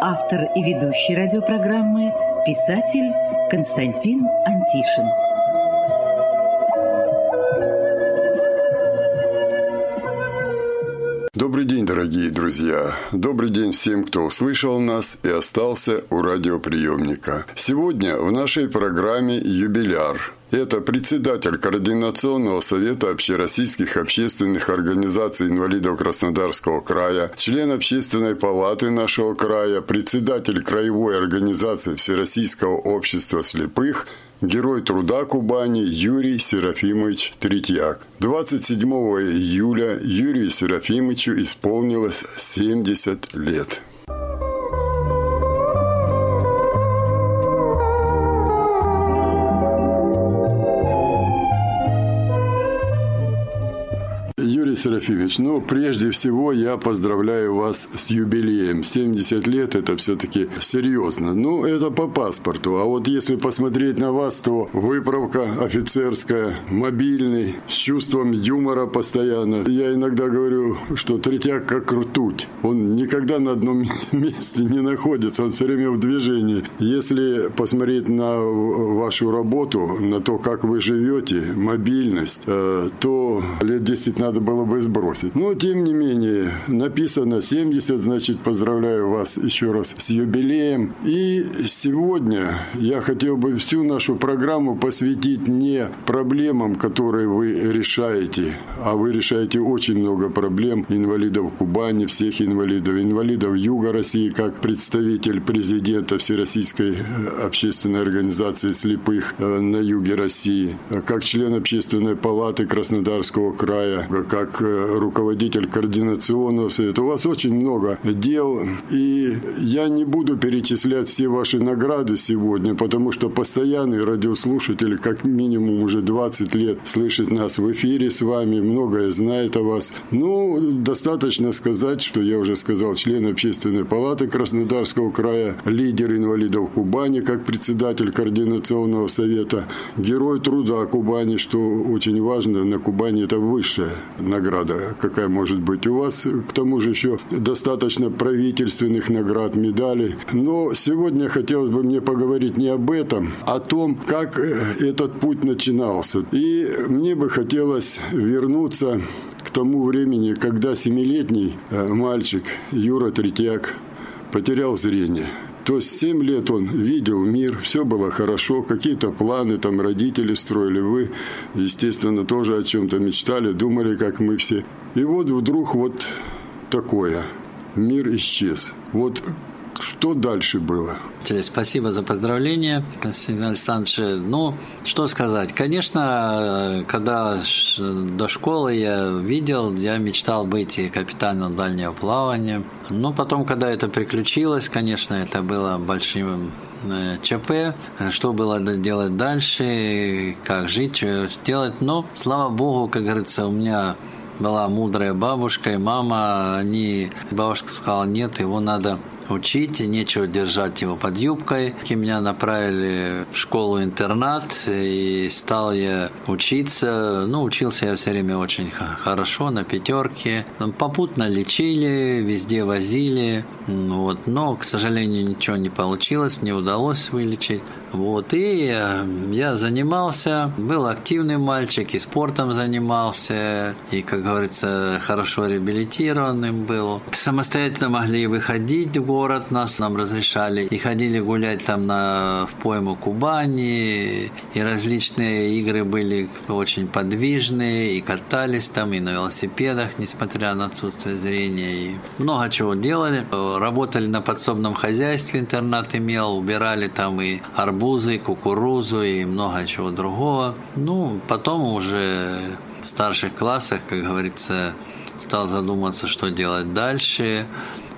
автор и ведущий радиопрограммы писатель Константин Антишин. Добрый день, дорогие друзья! Добрый день всем, кто услышал нас и остался у радиоприемника. Сегодня в нашей программе юбиляр. Это председатель Координационного совета общероссийских общественных организаций инвалидов Краснодарского края, член Общественной палаты нашего края, председатель Краевой организации Всероссийского общества слепых – Герой труда Кубани Юрий Серафимович Третьяк. 27 июля Юрию Серафимовичу исполнилось 70 лет. Серафимович, ну, прежде всего я поздравляю вас с юбилеем. 70 лет – это все-таки серьезно. Ну, это по паспорту. А вот если посмотреть на вас, то выправка офицерская, мобильный, с чувством юмора постоянно. Я иногда говорю, что Третьяк как ртуть. Он никогда на одном месте не находится, он все время в движении. Если посмотреть на вашу работу, на то, как вы живете, мобильность, э, то лет 10 надо было бы сбросить. Но, тем не менее, написано 70, значит, поздравляю вас еще раз с юбилеем. И сегодня я хотел бы всю нашу программу посвятить не проблемам, которые вы решаете, а вы решаете очень много проблем инвалидов Кубани, всех инвалидов, инвалидов Юга России, как представитель президента Всероссийской общественной организации слепых э, на юге России, как член общественной палаты Краснодарского края, как как руководитель координационного совета. У вас очень много дел, и я не буду перечислять все ваши награды сегодня, потому что постоянный радиослушатель, как минимум уже 20 лет, слышит нас в эфире с вами, многое знает о вас. Ну, достаточно сказать, что я уже сказал, член общественной палаты Краснодарского края, лидер инвалидов Кубани, как председатель координационного совета, герой труда Кубани, что очень важно, на Кубани это высшая награда награда, какая может быть у вас. К тому же еще достаточно правительственных наград, медалей. Но сегодня хотелось бы мне поговорить не об этом, а о том, как э, этот путь начинался. И мне бы хотелось вернуться к тому времени, когда семилетний э, мальчик Юра Третьяк потерял зрение. То есть 7 лет он видел мир, все было хорошо, какие-то планы там родители строили, вы, естественно, тоже о чем-то мечтали, думали, как мы все. И вот вдруг вот такое. Мир исчез. Вот что дальше было? Спасибо за поздравление, Константин Александрович. Ну, что сказать. Конечно, когда до школы я видел, я мечтал быть капитаном дальнего плавания. Но потом, когда это приключилось, конечно, это было большим э, ЧП, что было делать дальше, как жить, что делать. Но, слава богу, как говорится, у меня была мудрая бабушка и мама, они, бабушка сказала, нет, его надо учить, нечего держать его под юбкой. И меня направили в школу-интернат, и стал я учиться. Ну, учился я все время очень хорошо, на пятерке. Попутно лечили, везде возили. Вот. Но, к сожалению, ничего не получилось, не удалось вылечить. Вот, и э, я занимался, был активный мальчик, и спортом занимался, и, как говорится, хорошо реабилитированным был. Самостоятельно могли выходить в город, нас нам разрешали, и ходили гулять там на, в пойму Кубани, и различные игры были очень подвижные, и катались там, и на велосипедах, несмотря на отсутствие зрения, и много чего делали. Работали на подсобном хозяйстве, интернат имел, убирали там и арбуз арбузы, кукурузу и много чего другого. Ну, потом уже в старших классах, как говорится, стал задуматься, что делать дальше.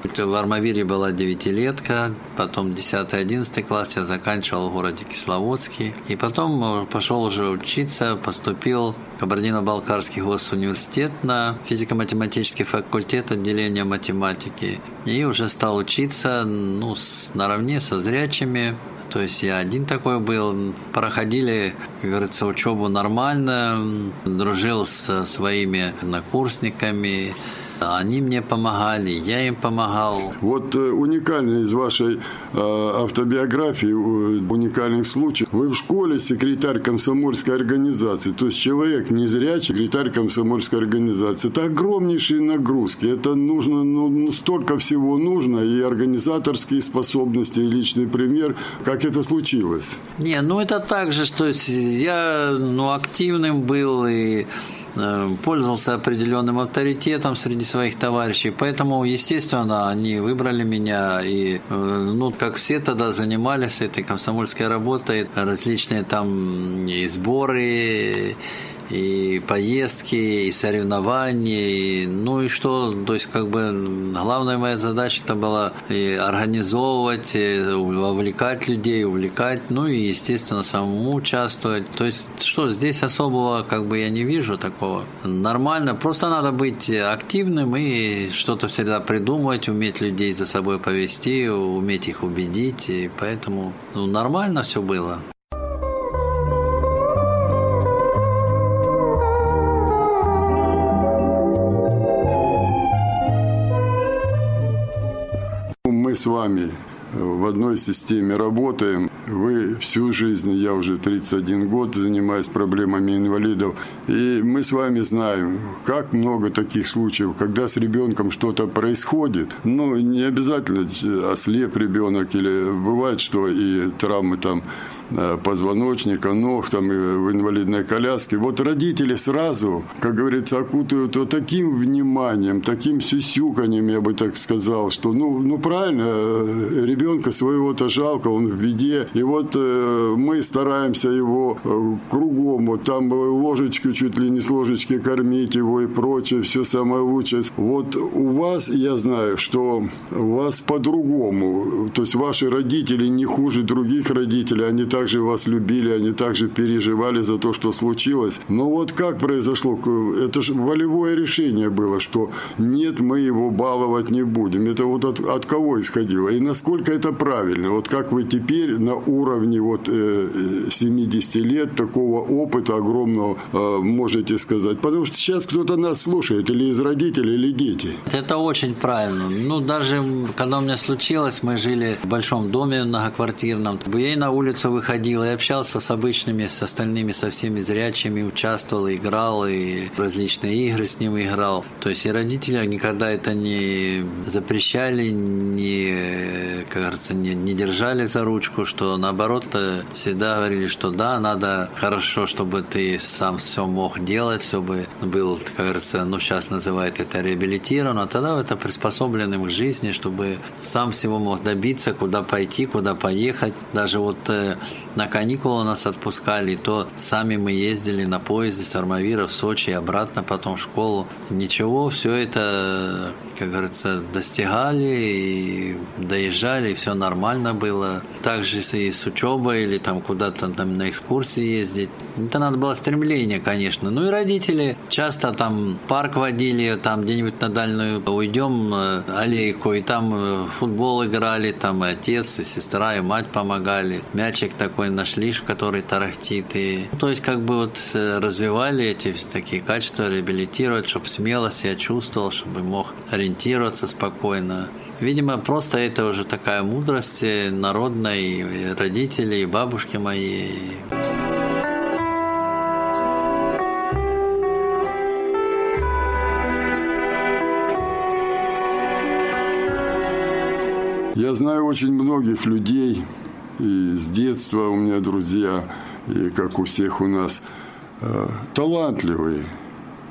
В Армавире была девятилетка, потом 10-11 класс я заканчивал в городе Кисловодске. И потом пошел уже учиться, поступил в Кабардино-Балкарский госуниверситет на физико-математический факультет отделения математики. И уже стал учиться ну, наравне со зрячими, то есть я один такой был. Проходили, как говорится, учебу нормально, дружил со своими однокурсниками, они мне помогали, я им помогал. Вот э, уникально из вашей э, автобиографии, уникальных случаев. Вы в школе секретарь комсомольской организации, то есть человек незрячий, секретарь комсомольской организации. Это огромнейшие нагрузки. Это нужно, ну, ну, столько всего нужно, и организаторские способности, и личный пример. Как это случилось? Не, ну это так же, что я ну, активным был и пользовался определенным авторитетом среди своих товарищей, поэтому, естественно, они выбрали меня, и, э, ну, как все тогда занимались этой комсомольской работой, различные там и сборы, и поездки, и соревнования, и, ну и что, то есть как бы главная моя задача это была и организовывать, и вовлекать людей, увлекать, ну и естественно самому участвовать. То есть что здесь особого как бы я не вижу такого. Нормально, просто надо быть активным и что-то всегда придумывать, уметь людей за собой повести, уметь их убедить, и поэтому ну, нормально все было. С вами в одной системе работаем. Вы всю жизнь, я уже 31 год занимаюсь проблемами инвалидов. И мы с вами знаем, как много таких случаев, когда с ребенком что-то происходит. Ну, не обязательно ослеп ребенок или бывает, что и травмы там позвоночника, ног, там, в инвалидной коляске. Вот родители сразу, как говорится, окутают вот таким вниманием, таким сюсюканьем, я бы так сказал, что, ну, ну правильно, э, ребенка своего-то жалко, он в беде. И вот э, мы стараемся его э, кругом, вот там ложечку чуть ли не с ложечки кормить его и прочее, все самое лучшее. Вот у вас, я знаю, что у вас по-другому, то есть ваши родители не хуже других родителей, они так также вас любили, они также переживали за то, что случилось. Но вот как произошло? Это же волевое решение было, что нет, мы его баловать не будем. Это вот от, от кого исходило? И насколько это правильно? Вот как вы теперь на уровне вот э, 70 лет такого опыта огромного э, можете сказать? Потому что сейчас кто-то нас слушает, или из родителей, или дети. Это очень правильно. Ну, даже когда у меня случилось, мы жили в большом доме многоквартирном. И на улицу выходил ходил и общался с обычными, с остальными, со всеми зрячими, участвовал, играл, и различные игры с ним играл. То есть и родители никогда это не запрещали, не, как говорится, не, не держали за ручку, что наоборот всегда говорили, что да, надо хорошо, чтобы ты сам все мог делать, чтобы был, как говорится, ну сейчас называют это реабилитирован, а тогда это приспособленным к жизни, чтобы сам всего мог добиться, куда пойти, куда поехать. Даже вот э, на каникулы нас отпускали, то сами мы ездили на поезде с Армавира в Сочи и обратно потом в школу. Ничего, все это, как говорится, достигали и доезжали, и все нормально было. Также и с учебой или там куда-то там на экскурсии ездить. Это надо было стремление, конечно. Ну и родители часто там парк водили, там где-нибудь на дальнюю уйдем аллейку, и там э, футбол играли, там и отец, и сестра, и мать помогали. Мячик такой нашли, который тарахтит. И, то есть как бы вот э, развивали эти такие качества, реабилитировать, чтобы смело себя чувствовал, чтобы мог ориентироваться спокойно. Видимо, просто это уже такая мудрость народная, и родители, и бабушки мои. Я знаю очень многих людей, и с детства у меня друзья, и как у всех у нас, э, талантливые.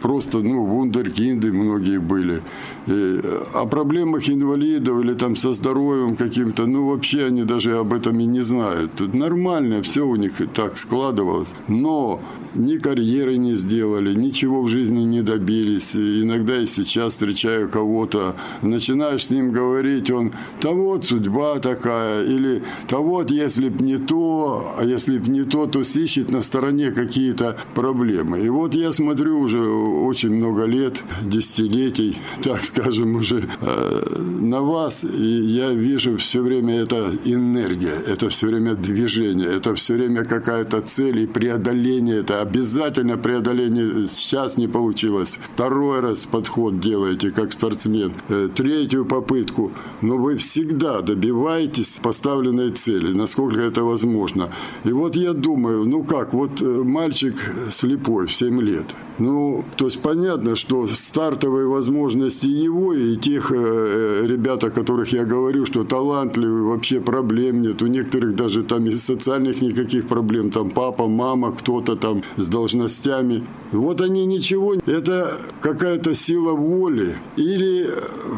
Просто, ну, вундеркинды многие были. И э, о проблемах инвалидов или там со здоровьем каким-то, ну, вообще они даже об этом и не знают. Тут нормально, все у них так складывалось. Но ни карьеры не сделали, ничего в жизни не добились. Иногда и сейчас встречаю кого-то, начинаешь с ним говорить, он, да вот судьба такая, или да вот если б не то, а если б не то, то сыщет на стороне какие-то проблемы. И вот я смотрю уже очень много лет, десятилетий, так скажем, уже э, на вас, и я вижу все время это энергия, это все время движение, это все время какая-то цель и преодоление, это обязательно преодоление. Сейчас не получилось. Второй раз подход делаете, как спортсмен. Э, третью попытку. Но вы всегда добиваетесь поставленной цели, насколько это возможно. И вот я думаю, ну как, вот э, мальчик слепой в 7 лет. Ну, то есть понятно, что стартовые возможности его и тех э, э, ребят, о которых я говорю, что талантливые, вообще проблем нет. У некоторых даже там из социальных никаких проблем. Там папа, мама, кто-то там с должностями. Вот они ничего. Это какая-то сила воли. Или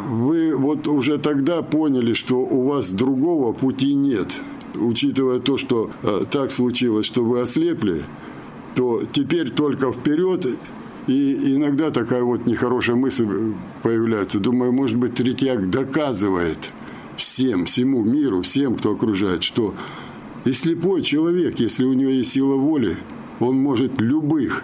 вы вот уже тогда поняли, что у вас другого пути нет. Учитывая то, что э, так случилось, что вы ослепли, то теперь только вперед. И иногда такая вот нехорошая мысль появляется. Думаю, может быть, Третьяк доказывает всем, всему миру, всем, кто окружает, что и слепой человек, если у него есть сила воли, он может любых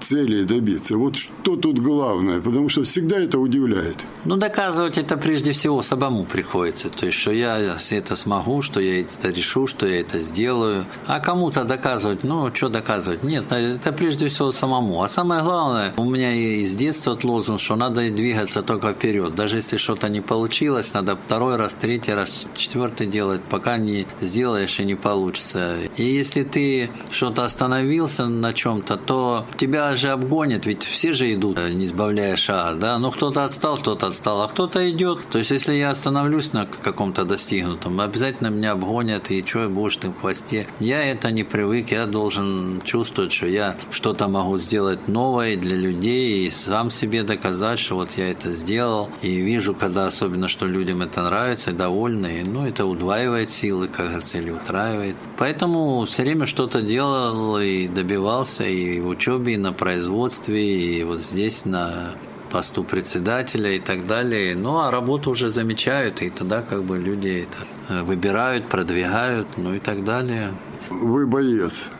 целей добиться. Вот что тут главное, потому что всегда это удивляет. Ну, доказывать это прежде всего самому приходится. То есть, что я это смогу, что я это решу, что я это сделаю. А кому-то доказывать, ну, что доказывать? Нет, это прежде всего самому. А самое главное, у меня и с детства лозунг, что надо двигаться только вперед. Даже если что-то не получилось, надо второй раз, третий раз, четвертый делать, пока не сделаешь и не получится. И если ты что-то остановился на чем-то, то тебя же обгонит, ведь все же идут, э, не сбавляя шага, да, но кто-то отстал, кто-то отстал, а кто-то идет. То есть, если я остановлюсь на каком-то достигнутом, обязательно меня обгонят, и что будешь ты в хвосте. Я это не привык, я должен чувствовать, что я что-то могу сделать новое для людей, и сам себе доказать, что вот я это сделал. И вижу, когда особенно, что людям это нравится, довольны, и, ну, это удваивает силы, как говорится, или утраивает. Поэтому все время что-то делал и добивался, и в учебе, и на производстве, и вот здесь на посту председателя и так далее. Ну, а работу уже замечают, и тогда как бы люди это э, выбирают, продвигают, ну и так далее. Вы боец.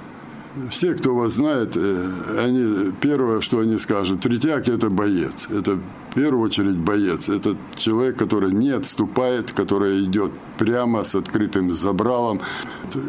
Все, кто вас знает, э, они, первое, что они скажут, Третьяк – это боец. Это в первую очередь боец. Это человек, который не отступает, который идет прямо с открытым забралом.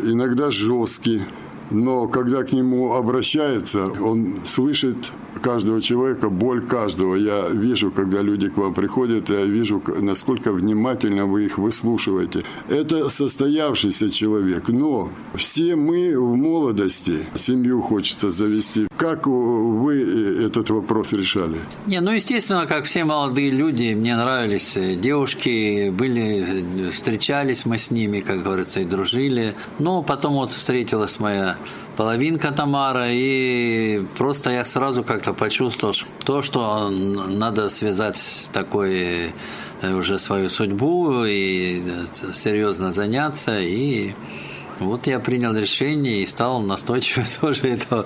Иногда жесткий, но когда к нему обращается, он слышит каждого человека, боль каждого. Я вижу, когда люди к вам приходят, я вижу, насколько внимательно вы их выслушиваете. Это состоявшийся человек, но все мы в молодости семью хочется завести. Как вы этот вопрос решали? Не, ну, естественно, как все молодые люди, мне нравились девушки, были, встречались мы с ними, как говорится, и дружили. Но потом вот встретилась моя половинка Тамара, и просто я сразу как-то почувствовал то, что надо связать с такой э, уже свою судьбу и э, серьезно заняться и вот я принял решение и стал настойчиво тоже этого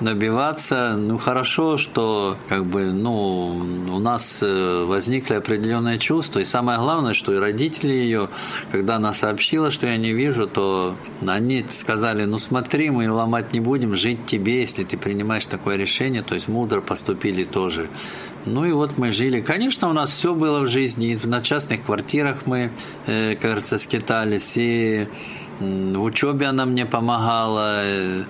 добиваться. Ну, хорошо, что как бы, ну, у нас э, возникли определенные чувства. И самое главное, что и родители ее, когда она сообщила, что я не вижу, то они сказали, ну, смотри, мы ломать не будем, жить тебе, если ты принимаешь такое решение. То есть мудро поступили тоже. Ну и вот мы жили. Конечно, у нас все было в жизни. На частных квартирах мы, э, кажется, скитались. И в учебе она мне помогала, э,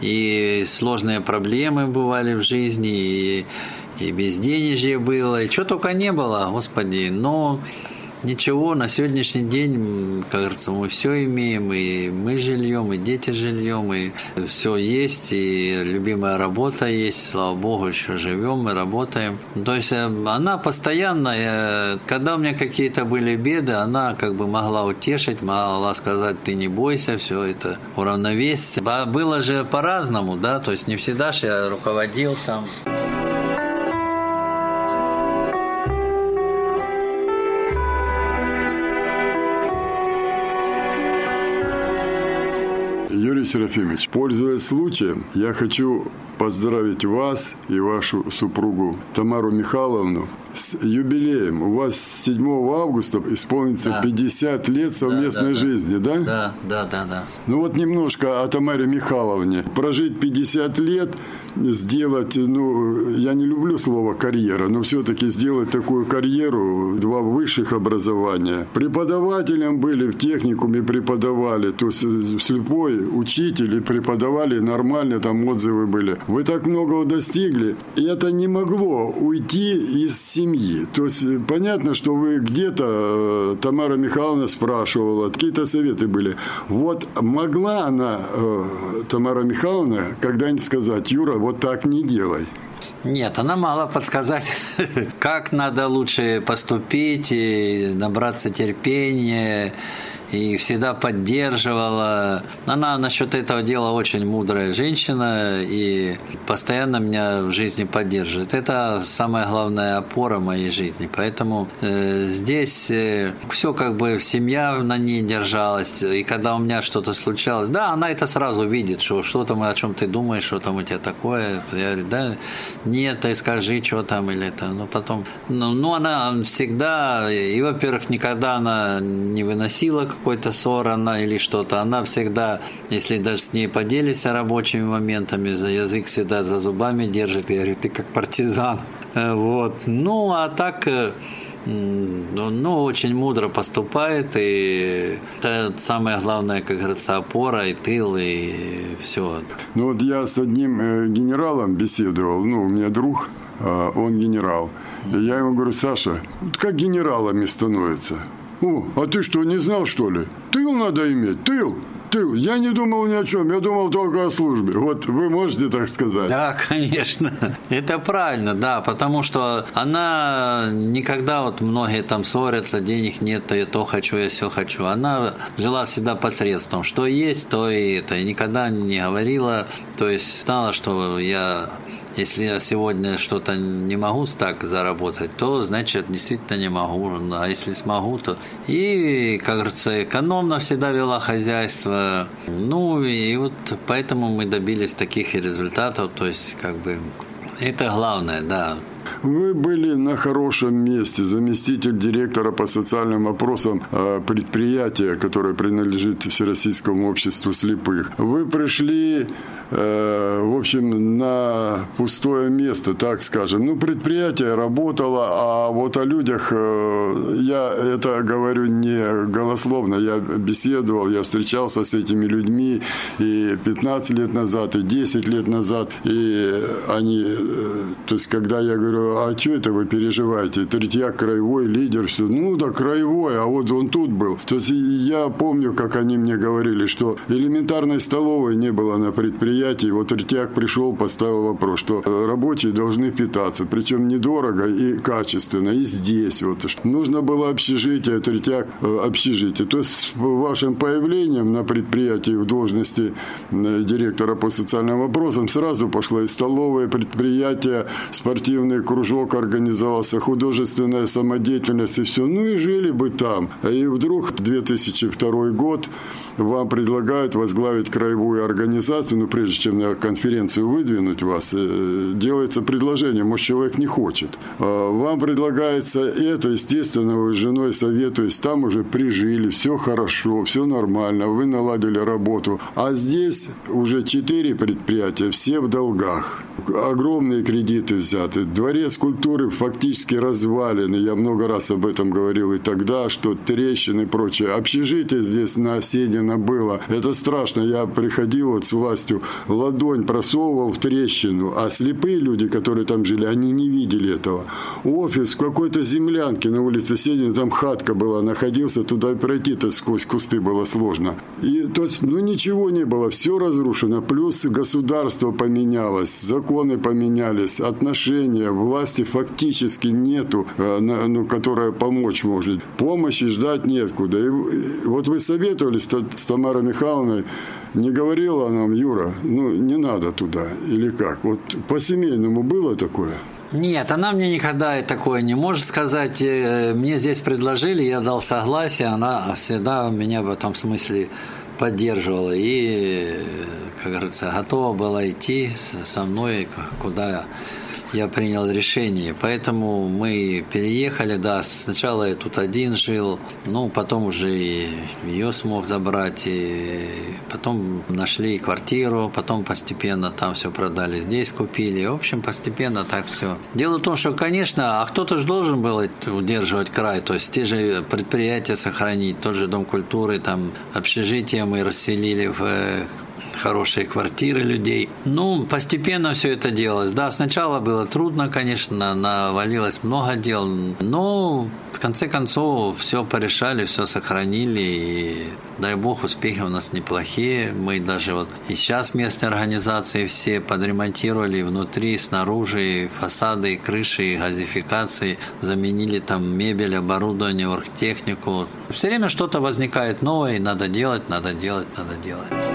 и сложные проблемы бывали в жизни, и, и безденежье было, и что только не было, господи. Но Ничего, на сегодняшний день, кажется, мы все имеем, и мы жильем, и дети жильем, и все есть, и любимая работа есть, слава богу, еще живем и работаем. То есть э, она постоянно, когда у меня какие-то были беды, она как бы могла утешить, могла сказать, ты не бойся, все это уравновесится. Было же по-разному, да, то есть не всегда же я руководил там. Юрий Серафимович, пользуясь случаем, я хочу поздравить вас и вашу супругу Тамару Михайловну с юбилеем. У вас 7 августа исполнится да. 50 лет совместной да, да, жизни, да? Да, да, да, да. Ну вот немножко о Тамаре Михайловне. Прожить 50 лет, сделать, ну, я не люблю слово карьера, но все-таки сделать такую карьеру, два высших образования. Преподавателем были в техникуме преподавали, то есть э, слепой учитель и преподавали нормально, там отзывы были. Вы так многого достигли, и это не могло уйти из семьи. То есть э, понятно, что вы где-то, э, Тамара Михайловна спрашивала, какие-то советы были. Вот могла она, Тамара Михайловна, когда-нибудь сказать, Юра, вот так не делай. Нет, она мало подсказать, как надо лучше поступить, и набраться терпения, и всегда поддерживала. Она насчет этого дела очень мудрая женщина и постоянно меня в жизни поддерживает. Это самая главная опора моей жизни. Поэтому э, здесь э, все как бы семья на ней держалась. И когда у меня что-то случалось, да, она это сразу видит, что что там, о чем ты думаешь, что там у тебя такое. Я говорю, да, нет, ты скажи, что там или это. Но потом, ну, ну она всегда, и, во-первых, никогда она не выносила какой-то ссор она или что-то, она всегда, если даже с ней поделись рабочими моментами, за язык всегда за зубами держит. Я говорю, ты как партизан. Э, вот. Ну, а так э, ну, ну, очень мудро поступает, и это самое главное, как говорится, опора и тыл, и все. Ну вот я с одним э, генералом беседовал, ну, у меня друг, он генерал. И я ему говорю, Саша, как генералами становятся? О, а ты что, не знал, что ли? Тыл надо иметь, тыл. Тыл. Я не думал ни о чем, я думал только о службе. Вот вы можете так сказать? Да, конечно. Это правильно, да, потому что она никогда, вот многие там ссорятся, денег нет, то я то хочу, я все хочу. Она жила всегда посредством. Что есть, то и это. И никогда не говорила, то есть знала, что я если я сегодня что-то не могу так заработать, то значит действительно не могу. А если смогу, то... И, как говорится, экономно всегда вела хозяйство. Ну, и вот поэтому мы добились таких результатов. То есть, как бы, это главное, да. Вы были на хорошем месте, заместитель директора по социальным вопросам а, предприятия, которое принадлежит Всероссийскому обществу слепых. Вы пришли в общем, на пустое место, так скажем. Ну, предприятие работало, а вот о людях э, я это говорю не голословно. Я беседовал, я встречался с этими людьми и 15 лет назад, и 10 лет назад. И они, э, то есть, когда я говорю, а что это вы переживаете? Третьяк краевой лидер, все. Ну, да, краевой, а вот он тут был. То есть, я помню, как они мне говорили, что элементарной столовой не было на предприятии, предприятий, вот Ретяк пришел, поставил вопрос, что э, рабочие должны питаться, причем недорого и качественно, и здесь. Вот. Нужно было общежитие, Ретяк э, общежитие. То есть с вашим появлением на предприятии в должности э, директора по социальным вопросам сразу пошло и столовое предприятие, спортивный кружок организовался, художественная самодеятельность и все. Ну и жили бы там. И вдруг 2002 год вам предлагают возглавить краевую организацию, ну, прежде чем на конференцию выдвинуть вас, э, делается предложение, может, человек не хочет. А вам предлагается это, естественно, вы с женой советуясь, там уже прижили, все хорошо, все нормально, вы наладили работу. А здесь уже четыре предприятия, все в долгах. Огромные кредиты взяты. Дворец культуры фактически развален. Я много раз об этом говорил и тогда, что трещины и прочее. Общежитие здесь на Осенина Ленина было. Это страшно. Я приходил вот с властью, ладонь просовывал в трещину, а слепые люди, которые там жили, они не видели этого. Офис в какой-то землянке на улице Седина, там хатка была, находился, туда пройти-то сквозь кусты было сложно. И то есть, ну ничего не было, все разрушено. Плюс государство поменялось, законы поменялись, отношения, власти фактически нету, э, ну, которая помочь может. Помощи ждать неоткуда. И вот вы советовались с Тамарой Михайловной, не говорила нам, Юра, ну, не надо туда, или как? Вот по-семейному было такое? Нет, она мне никогда такое не может сказать. Э, мне здесь предложили, я дал согласие, она всегда меня в этом смысле поддерживала и, как говорится, готова была идти со мной, куда я принял решение. Поэтому мы переехали, да, сначала я тут один жил, ну, потом уже и ее смог забрать, и потом нашли квартиру, потом постепенно там все продали, здесь купили. В общем, постепенно так все. Дело в том, что, конечно, а кто-то же должен был удерживать край, то есть те же предприятия сохранить, тот же Дом культуры, там общежитие мы расселили в э, хорошие квартиры людей. Ну, постепенно все это делалось. Да, сначала было трудно, конечно, навалилось много дел, но в конце концов все порешали, все сохранили, и дай бог, успехи у нас неплохие. Мы даже вот и сейчас местные организации все подремонтировали внутри, снаружи, фасады, крыши, газификации, заменили там мебель, оборудование, оргтехнику. Все время что-то возникает новое, и надо делать, надо делать, надо делать.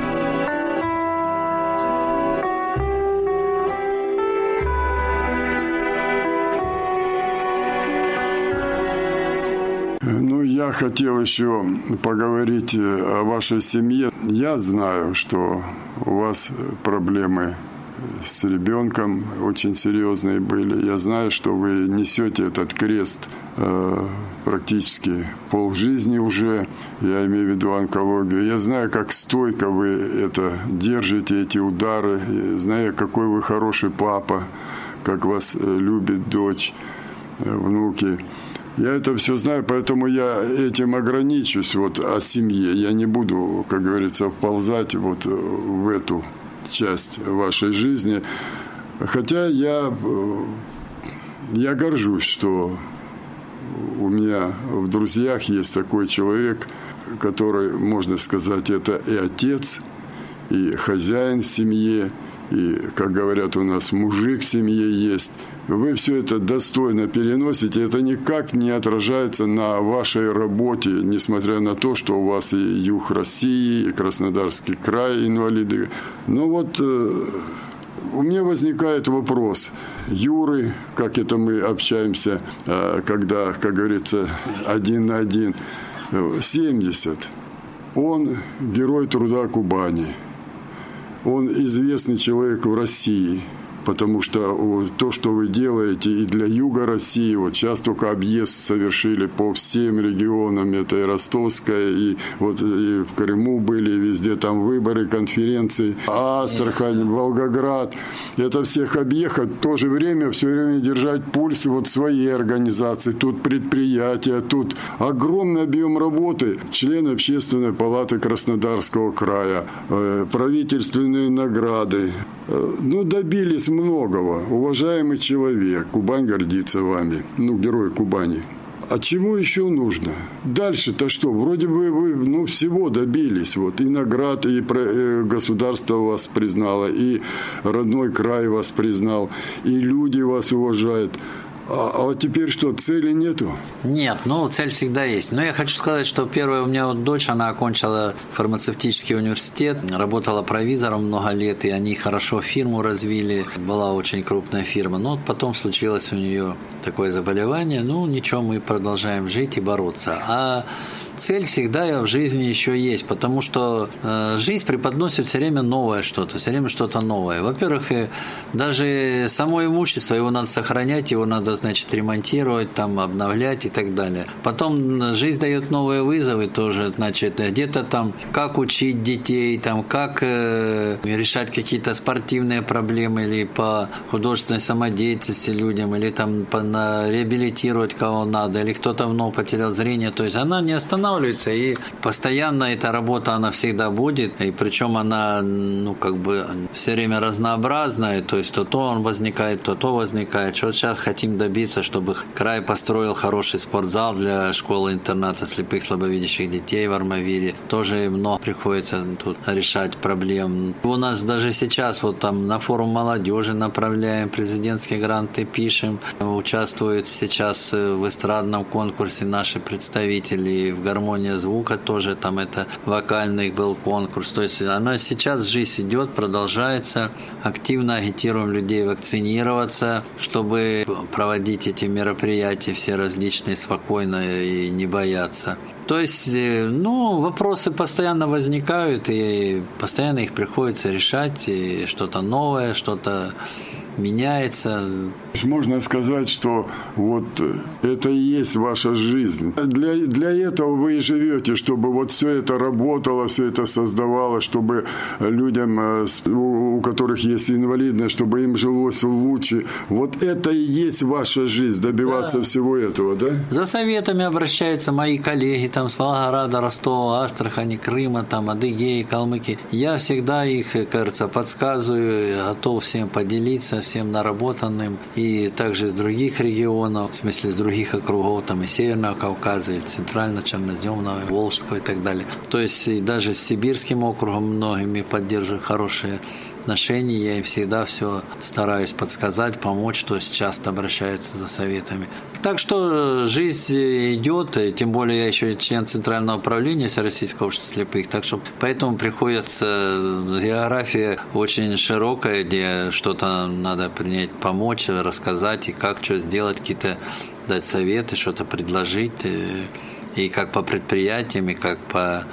Хотел еще поговорить э, о вашей семье. Я знаю, что у вас проблемы с ребенком очень серьезные были. Я знаю, что вы несете этот крест э, практически полжизни уже. Я имею в виду онкологию. Я знаю, как стойко вы это держите, эти удары. Я знаю, какой вы хороший папа, как вас э, любит дочь, внуки. Я это все знаю, поэтому я этим ограничусь вот о семье. Я не буду, как говорится, вползать вот в эту часть вашей жизни. Хотя я, я горжусь, что у меня в друзьях есть такой человек, который, можно сказать, это и отец, и хозяин в семье, и, как говорят у нас, мужик в семье есть – вы все это достойно переносите, это никак не отражается на вашей работе, несмотря на то, что у вас и юг России, и Краснодарский край инвалиды. Но вот э, у меня возникает вопрос. Юры, как это мы общаемся, э, когда, как говорится, один на один, 70. Он герой труда Кубани. Он известный человек в России – потому что то, что вы делаете и для юга России, вот сейчас только объезд совершили по всем регионам, это и Ростовская, и вот и в Крыму были, везде там выборы, конференции, Астрахань, Волгоград, это всех объехать, в то же время все время держать пульс вот своей организации, тут предприятия, тут огромный объем работы, члены общественной палаты Краснодарского края, э, правительственные награды, ну, добились многого. Уважаемый человек, Кубань гордится вами. Ну, герой Кубани. А чего еще нужно? Дальше-то что? Вроде бы вы ну, всего добились. Вот, и наград, и э, государство вас признало, и родной край вас признал, и люди вас уважают. А, а вот теперь что, цели нету? Нет, ну цель всегда есть. Но я хочу сказать, что первая у меня вот дочь, она окончила фармацевтический университет, работала провизором много лет, и они хорошо фирму развили. Была очень крупная фирма. Но вот потом случилось у нее такое заболевание. Ну, ничего, мы продолжаем жить и бороться. А цель всегда в жизни еще есть, потому что э, жизнь преподносит все время новое что-то, все время что-то новое. Во-первых, э, даже само имущество, его надо сохранять, его надо, значит, ремонтировать, там, обновлять и так далее. Потом жизнь дает новые вызовы тоже, значит, где-то там, как учить детей, там, как э, решать какие-то спортивные проблемы или по художественной самодеятельности людям, или там по, на, реабилитировать кого надо, или кто-то вновь потерял зрение. То есть она не останавливается останавливается, и постоянно эта работа, она всегда будет, и причем она, ну, как бы все время разнообразная, то есть то то он возникает, то то возникает. Вот сейчас хотим добиться, чтобы край построил хороший спортзал для школы-интерната слепых, слабовидящих детей в Армавире. Тоже много приходится тут решать проблем. У нас даже сейчас вот там на форум молодежи направляем, президентские гранты пишем, участвуют сейчас в эстрадном конкурсе наши представители в гармония звука тоже, там это вокальный был конкурс. То есть она сейчас жизнь идет, продолжается. Активно агитируем людей вакцинироваться, чтобы проводить эти мероприятия все различные спокойно и не бояться. То есть, э, ну, вопросы постоянно возникают, и постоянно их приходится решать, и что-то новое, что-то меняется. Можно сказать, что вот это и есть ваша жизнь. Для, для этого вы и живете, чтобы вот все это работало, все это создавало, чтобы людям, э, у которых есть инвалидность, чтобы им жилось лучше. Вот это и есть ваша жизнь, добиваться да. всего этого, да? За советами обращаются мои коллеги там с Волгограда, Ростова, Астрахани, Крыма, там, Адыгеи, Калмыки. Я всегда их, кажется, подсказываю, готов всем поделиться, всем наработанным. И также из других регионов, в смысле из других округов, там и Северного Кавказа, и Центрально-Черноземного, Волжского и так далее. То есть и даже с Сибирским округом многими поддерживаю хорошие отношений, я им всегда все стараюсь подсказать, помочь, то есть часто обращаются за советами. Так что жизнь идет, тем более я еще член Центрального управления Всероссийского общества слепых, так что поэтому приходится география очень широкая, где что-то надо принять, помочь, рассказать и как что сделать, какие-то дать советы, что-то предложить, и, и как по предприятиям, и как по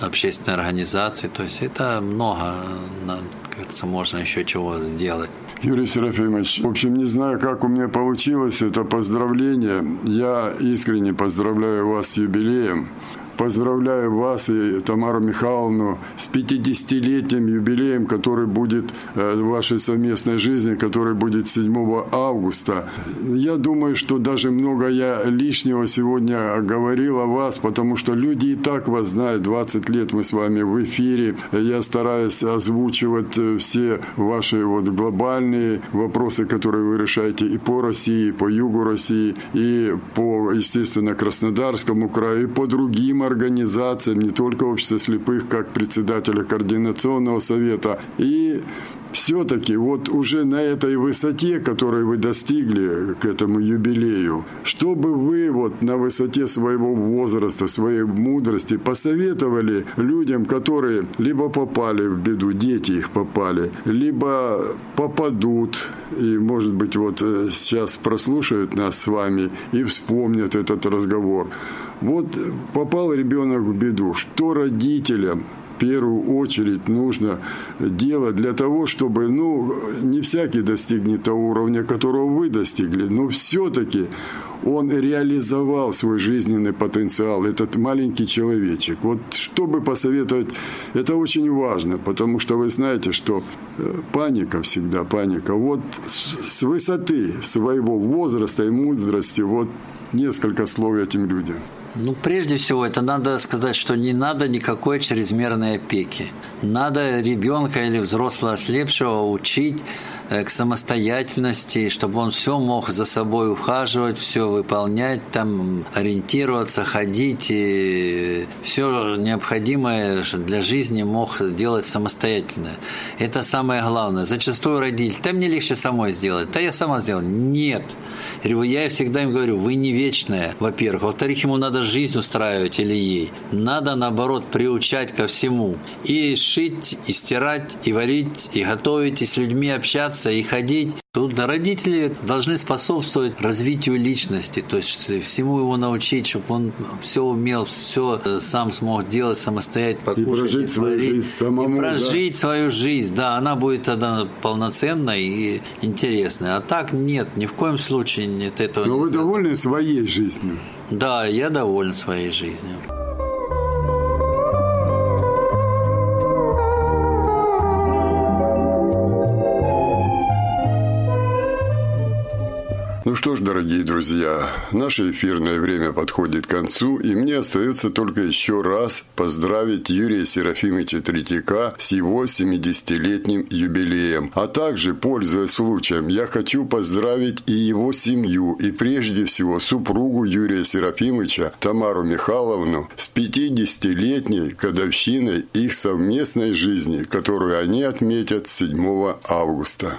общественной организации. То есть это много кажется, можно еще чего сделать. Юрий Серафимович, в общем, не знаю, как у меня получилось это поздравление. Я искренне поздравляю вас с юбилеем. Поздравляю вас и Тамару Михайловну с 50-летним юбилеем, который будет э, в вашей совместной жизни, который будет 7 августа. Я думаю, что даже много я лишнего сегодня говорил о вас, потому что люди и так вас знают. 20 лет мы с вами в эфире. Я стараюсь озвучивать э, все ваши вот глобальные вопросы, которые вы решаете и по России, и по югу России, и по, естественно, Краснодарскому краю, и по другим организациям, не только общество слепых, как председателя Координационного совета. И все-таки вот уже на этой высоте, которой вы достигли к этому юбилею, чтобы вы вот на высоте своего возраста, своей мудрости посоветовали людям, которые либо попали в беду, дети их попали, либо попадут, и, может быть, вот э, сейчас прослушают нас с вами и вспомнят этот разговор. Вот попал ребенок в беду. Что родителям первую очередь нужно делать для того, чтобы, ну, не всякий достигнет того уровня, которого вы достигли, но все-таки он реализовал свой жизненный потенциал, этот маленький человечек. Вот чтобы посоветовать, это очень важно, потому что вы знаете, что э, паника всегда, паника. Вот с высоты своего возраста и мудрости, вот несколько слов этим людям. Ну, прежде всего, это надо сказать, что не надо никакой чрезмерной опеки. Надо ребенка или взрослого ослепшего учить к самостоятельности, чтобы он все мог за собой ухаживать, все выполнять, там ориентироваться, ходить, и все необходимое для жизни мог делать самостоятельно. Это самое главное. Зачастую родитель, да мне легче самой сделать, да я сама сделаю. Нет. Я всегда им говорю, вы не вечная, во-первых. Во-вторых, ему надо жизнь устраивать или ей. Надо, наоборот, приучать ко всему. И шить, и стирать, и варить, и готовить, и с людьми общаться, общаться и ходить. Тут родители должны способствовать развитию личности, то есть всему его научить, чтобы он все умел, все э, сам смог делать самостоятельно, покушать, и прожить и свою жизнь самому. И прожить да? свою жизнь, да, она будет тогда полноценной и интересной. А так нет, ни в коем случае нет этого. Но вы довольны своей жизнью? Да, я доволен своей жизнью. Ну что ж, дорогие друзья, наше эфирное время подходит к концу, и мне остается только еще раз поздравить Юрия Серафимовича Третьяка с его 70-летним юбилеем. А также, пользуясь случаем, я хочу поздравить и его семью, и прежде всего супругу Юрия Серафимовича Тамару Михайловну с 50-летней годовщиной их совместной жизни, которую они отметят 7 августа.